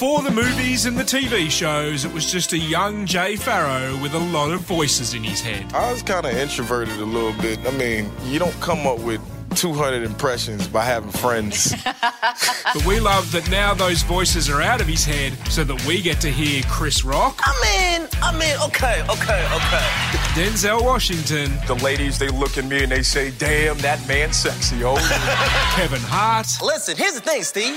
Before the movies and the TV shows, it was just a young Jay Pharoah with a lot of voices in his head. I was kind of introverted a little bit. I mean, you don't come up with 200 impressions by having friends. But we love that now those voices are out of his head so that we get to hear Chris Rock, I mean, I mean, okay, okay, okay. Denzel Washington, the ladies, they look at me and they say, damn, that man's sexy, oh. Kevin Hart, Listen, here's the thing, Steve.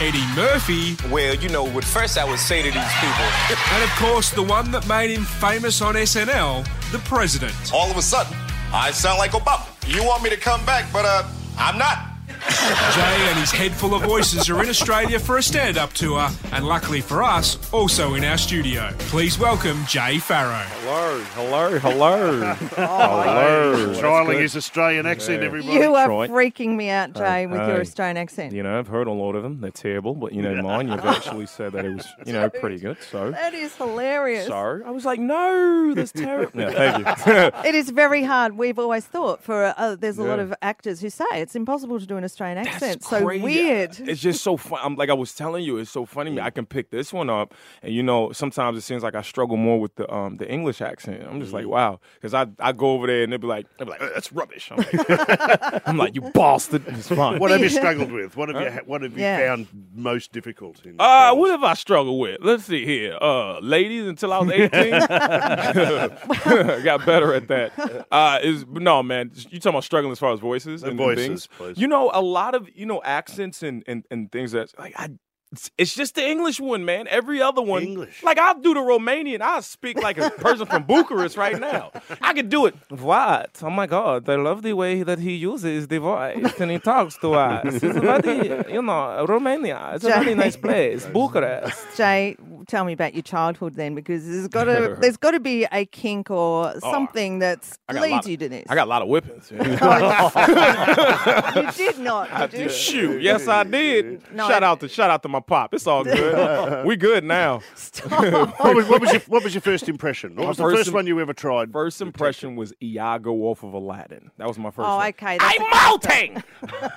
Eddie Murphy, Well, you know, what first I would say to these people, and of course the one that made him famous on SNL, the President. all of a sudden, I sound like Obama. You want me to come back, but uh, I'm not. Jay and his head full of voices are in Australia for a stand up tour, and luckily for us, also in our studio. Please welcome Jay Pharoah. Hello, hello, hello. hello. Trialing his Australian accent, everybody. You are Troy. freaking me out, Jay, with your hey. Australian accent. You know, I've heard a lot of them. They're terrible, but you know, mine, you've actually said that it was, you know, pretty good. So, That is hilarious. so I was like, no, that's terrible. Yeah, thank you. It is very hard. We've always thought for uh, there's a lot Yeah. of actors who say it's impossible to do an Australian accent. That's so crazy. weird. It's just so fun. I'm like I was telling you, it's so funny. I can pick this one up, and you know, sometimes it seems like I struggle more with the um the English accent. I'm just like, wow, because I I go over there and they'll be like, they'll be like, "Uh, that's rubbish. I'm like, I'm like, you bastard. It's fine. What have you struggled with? What have you What have you Yeah. found most difficult? In Uh, what have I struggled with? Let's see here. Uh, ladies until I was 18. Got better at that. Uh, is no man. You talking about struggling as far as voices The and voices, things? please. You know, a lot of you know accents and and, and things that like I. it's- It's just the English one, man. Every other one, English. Like I'll do the Romanian. I'll speak like a person from Bucharest right now. I could do it. What? Oh my God! I love the way that he uses the voice and he talks to us. It's very, you know, Romania. It's a really nice place. Bucharest. Jay, tell me about your childhood then, because there's got to there's got to be a kink or something that's Oh, I leads of- you to this. I got a lot of whippings. Oh, you did not. Did you? Shoot, yes I did. No, shout I- out to shout out to my pop. It's all good. we good now. what, was, what was your What was your first impression? What My was the first first im- one you ever tried? First impression was Iago off of Aladdin. That was my first. Oh, one. okay. I'm a- molting.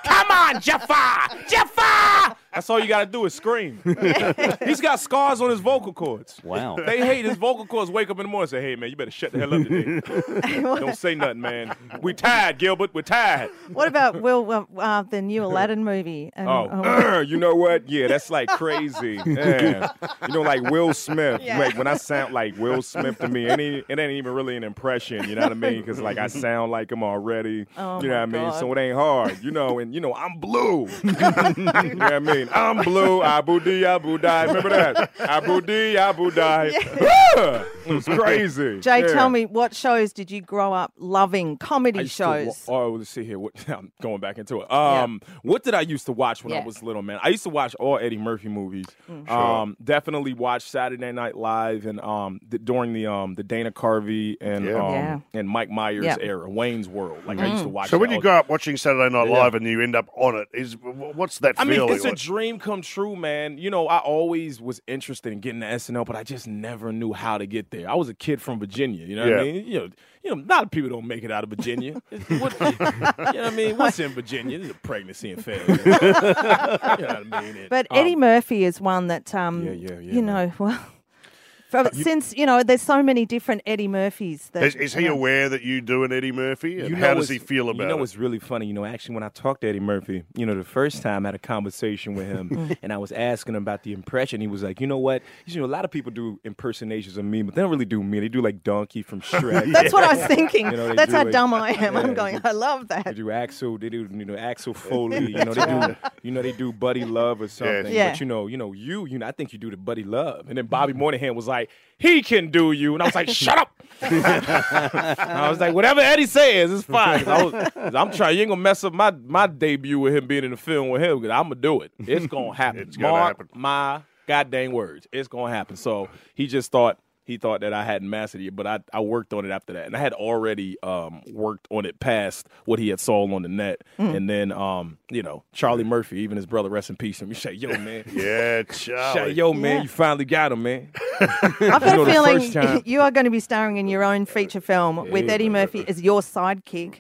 Come on, Jafar, Jafar. That's all you gotta do is scream. He's got scars on his vocal cords. Wow. They hate his vocal cords. Wake up in the morning and say, "Hey man, you better shut the hell up today. Don't say nothing, man. We tired, Gilbert. We're tired." What about Will uh, uh, the new Aladdin movie? And, Oh, you know what? Yeah, that's like crazy. Yeah. You know, like Will Smith. Yeah. Like when I sound like Will Smith to me, it ain't, it ain't even really an impression. You know what I mean? Because like I sound like him already. Oh, you know what I mean? God. So it ain't hard. You know, and you know I'm blue. you know what I mean? I'm blue. Abu Di Abu Di. Remember that? Abu Di Abu Di. It was crazy. Jay, Yeah. tell me what shows did you grow up loving? Comedy I used to shows. oh, let's see here. What, I'm going back into it. Um, what did I used to watch when Yeah. I was little, man? I used to watch all Eddie Murphy movies. Mm. Um, definitely watched Saturday Night Live and um the, during the um the Dana Carvey and Yeah. um Yeah. and Mike Myers Yeah. era, Wayne's World. Like I used to watch. So when you all- grow up watching Saturday Night Yeah. Live and you end up on it, is what's that I mean, feeling? it's a dream come true, man. You know, I always was interested in getting to SNL, but I just never knew how to get there. I was a kid from Virginia, you know what I mean? You know, you know, a lot of people don't make it out of Virginia. What, you know what I mean? What's in Virginia? This is a pregnancy and failure. you know what I mean? And, But um, Eddie Murphy is one that, um, Yeah, yeah, yeah, you know, well, from, uh, since you know, there's so many different Eddie Murphys. That, Is, is he aware that you do an Eddie Murphy? And You how does he feel about it? You know it? what's really funny? You know, actually, when I talked to Eddie Murphy, you know, the first time I had a conversation with him, and I was asking him about the impression. He was like, "You know what? You know, a lot of people do impersonations of me, but they don't really do me. They do like Donkey from Shrek. That's what I was thinking. You know, That's how it. dumb I am. Yeah. I'm going. I love that. They do Axel. They do you know Axel Foley. You know they do you know they do Buddy Love or something. Yeah. But you know you know you you know I think you do the Buddy Love. And then Bobby mm-hmm. Moynihan was like he can do you, and I was like shut up. I was like whatever Eddie says it's fine. I was, 'cause I'm trying. You ain't gonna mess up my my debut with him being in the film with him. Because I'm gonna do it. It's gonna happen. It's gonna Mark happen. my goddamn words. It's gonna happen. So he just thought he thought that I hadn't mastered it, but I, I worked on it after that, and I had already um, worked on it past what he had saw on the net, and then um, you know Charlie Murphy, even his brother, rest in peace. And you say, yo man, Yeah, say, Charlie. yo man, Yeah. you finally got him, man. I've You got a feeling you are going to be starring in your own feature film with Eddie Murphy as your sidekick.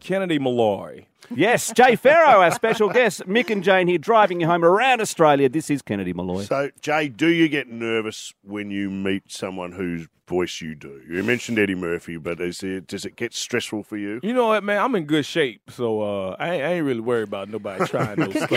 Kennedy Molloy Yes, Jay Pharoah, our special guest. Mick and Jane here driving you home around Australia. This is Kennedy Molloy. So, Jay, do you get nervous when you meet someone whose voice you do? You mentioned Eddie Murphy, but is it, does it get stressful for you? You know what, man? I'm in good shape, so uh, I, ain't, I ain't really worried about nobody trying those stuff.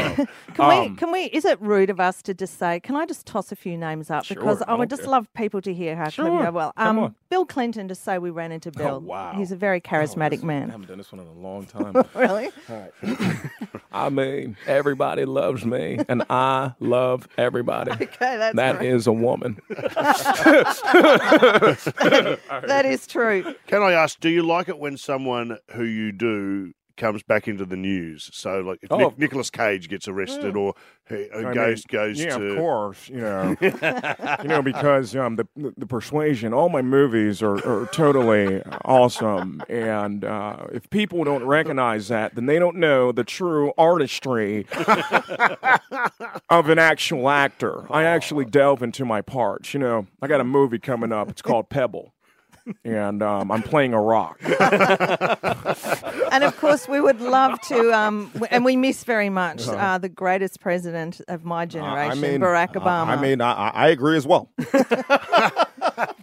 Can we? Um, Can we? Is it rude of us to just say? Can I just toss a few names up Sure, because I I would just care. love people to hear how clever you are. Well, come um. Bill Clinton. Just say we ran into Bill. wow. He's a very charismatic I man. I haven't done this one in a long time. Really? I mean, everybody loves me, and I love everybody. Okay, that's That right. is a woman. That is true. Can I ask, do you like it when someone who you do comes back into the news? So, like, if Oh. Nic- Nicolas Cage gets arrested or he, uh, goes mean, goes yeah, to of course, you know, you know, because um, the the persuasion, all my movies are, are totally awesome, and uh, if people don't recognize that, then they don't know the true artistry of an actual actor. I actually delve into my parts. You know, I got a movie coming up. It's called Pebble. And um, I'm playing a rock. And of course, we would love to, um, and we miss very much uh, the greatest president of my generation, Barack Obama. I mean, I, I- I agree as well.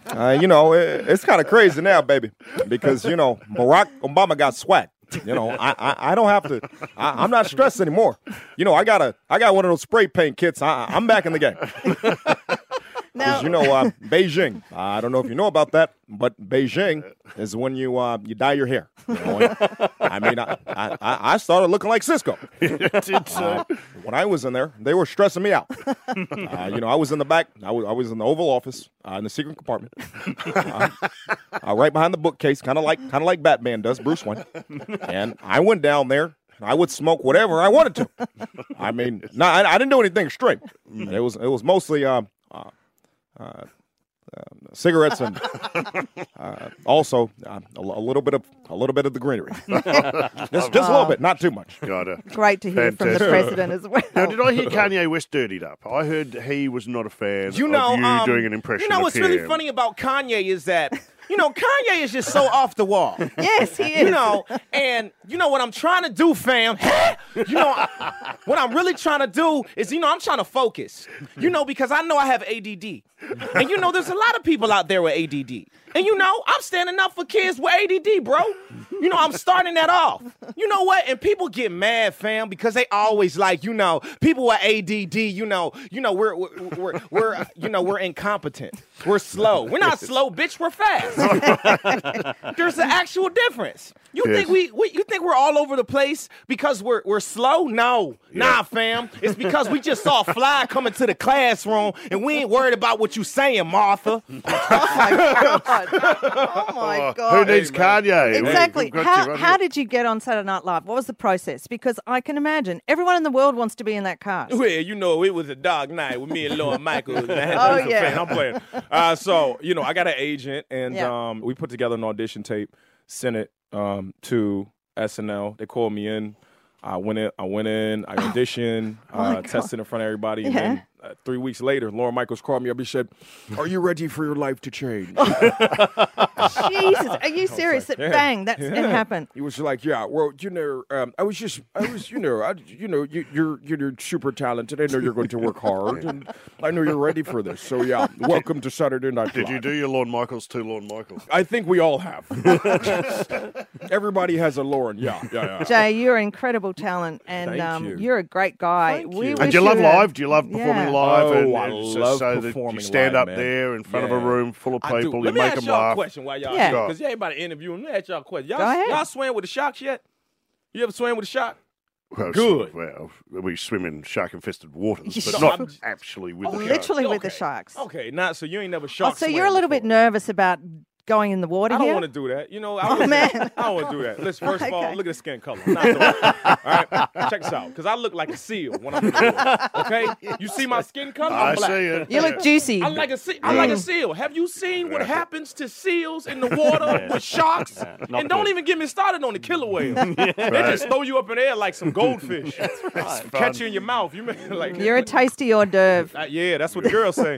uh, you know, it, it's kind of crazy now, baby, because you know Barack Obama got swag. You know, I, I, I don't have to. I, I'm not stressed anymore. You know, I got a I got one of those spray paint kits. I, I'm back in the game. now, You know, uh, Beijing. I don't know if you know about that, but Beijing is when you uh, you dye your hair. You know, I mean, I, I, I started looking like Sisqó. Uh, when I was in there, they were stressing me out. Uh, you know, I was in the back. I was, I was in the Oval Office uh, in the secret compartment, uh, uh, right behind the bookcase, kind of like kind of like Batman does, Bruce Wayne. And I went down there. I would smoke whatever I wanted to. I mean, no, I, I didn't do anything straight. It was it was mostly uh, uh, um, cigarettes and uh, also uh, a, a little bit of a little bit of the greenery. just just a little bit, not too much. Got it. great to hear from the Fantastic. president as well. Now, did I hear Kanye West dirtied up? I heard he was not a fan You know, of you um, doing an impression You know of what's really him. funny about Kanye is that you know Kanye is just so off the wall. yes, he is. You know, and you know what I'm trying to do, fam. you know, I- what I'm really trying to do is, you know, I'm trying to focus. You know, because I know I have ADD, and you know, there's a lot of people out there with ADD, and you know, I'm standing up for kids with ADD, bro. You know, I'm starting that off. You know what? And people get mad, fam, because they always like, you know, people with ADD. You know, you know, we're we're we're, we're you know, we're incompetent. We're slow. We're not slow, bitch. We're fast. There's an actual difference. You Yes. think we, we you think we're all over the place because we're we're slow? No. Nah, fam. It's because we just saw a fly coming to the classroom and we ain't worried about what you saying, Martha. oh my god! Oh my god. Who god! needs Kanye? Exactly. We've How, how did you get on Saturday Night Live? What was the process? Because I can imagine everyone in the world wants to be in that cast. Well, you know, it was a dark night with me and Lorne Michaels. Man. Oh, yeah. fan. I'm playing. Uh, so, you know, I got an agent, and Yeah. um, we put together an audition tape, sent it um, to SNL. They called me in. I went in. I went in. I auditioned, uh, tested in front of everybody, and Oh Yeah. then uh, three weeks later, Lorne Michaels called me up. He said, "Are you ready for your life to change?" Jesus, are you serious? That yeah, bang, that's it yeah. happened. He was like, "Yeah, well, you know, um, I was just, I was, you know, I, you know, you, you're, you're super talented. I know you're going to work hard, and I know you're ready for this. So yeah, welcome to Saturday Night Did Live." you do your Lorne Michaels to Lorne Michaels? I think we all have. Everybody has a Lorne. Yeah, yeah, yeah. Jay, you're incredible talent, and Thank um, you. you're a great guy. Thank we you. wish And do you love had- live? Do you love performing Yeah. live? Oh, and, I and so- love so that you stand live, up man. there in front of a room full of I do. people. Let You me make ask them y'all a laugh. question while y'all, Yeah. because yeah, everybody interviewing. Let me ask y'all a question. Y'all, Go ahead. y'all swam with the sharks yet? You ever swam with a shark? Well, Good. Well, we swim in shark-infested waters, but Shark- not I'm- actually with Oh, the Literally with the sharks. Okay, not so you ain't never Oh, shark. so you're a little bit nervous about going in the water I don't want to do that. You know, I Oh, man. I don't want to do that. Listen, first of all, Okay. look at the skin color. I'm not. All right, check this out, because I look like a seal when I'm in the water. Okay, you see my skin color? I I'm black. see it. You look juicy. I'm like a se- I'm like a seal. Have you seen what happens to seals in the water with sharks? and don't even get me started on the killer whale. They just throw you up in the air like some goldfish. Catch you in your mouth. You like you're a tasty hors d'oeuvre. Uh, yeah, that's what the girls say.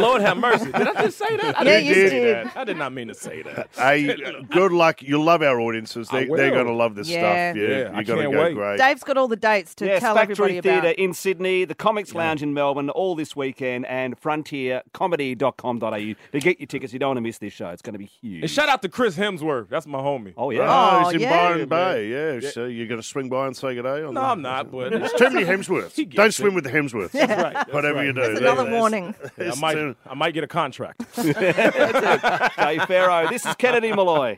Lord have mercy. Did I just say that? I Yeah, didn't you say did. that. I did not mean to say that. Hey, good luck. You'll love our audiences. I They, they're going to love this Yeah. stuff. Yeah, Yeah, I you're going can't to go wait. great. Dave's got all the dates to Yes, tell Factory everybody Theatre about. in Sydney, the Comics Lounge in Melbourne, all this weekend, and frontiercomedy.com.au to get your tickets. You don't want to miss this show. It's going to be huge. And shout out to Chris Hemsworth. That's my homie. Oh, yeah. Oh, Oh, he's in yeah. Byron Bay. Yeah, so you're going to swing by and say good day on No, that? I'm not, but There's too many Hemsworths. Gets Don't it. swim with the Hemsworths. Right. That's Whatever right. you do. That's another That's- warning. I might, I might get a contract. Dave Pharoah. This is Kennedy Molloy.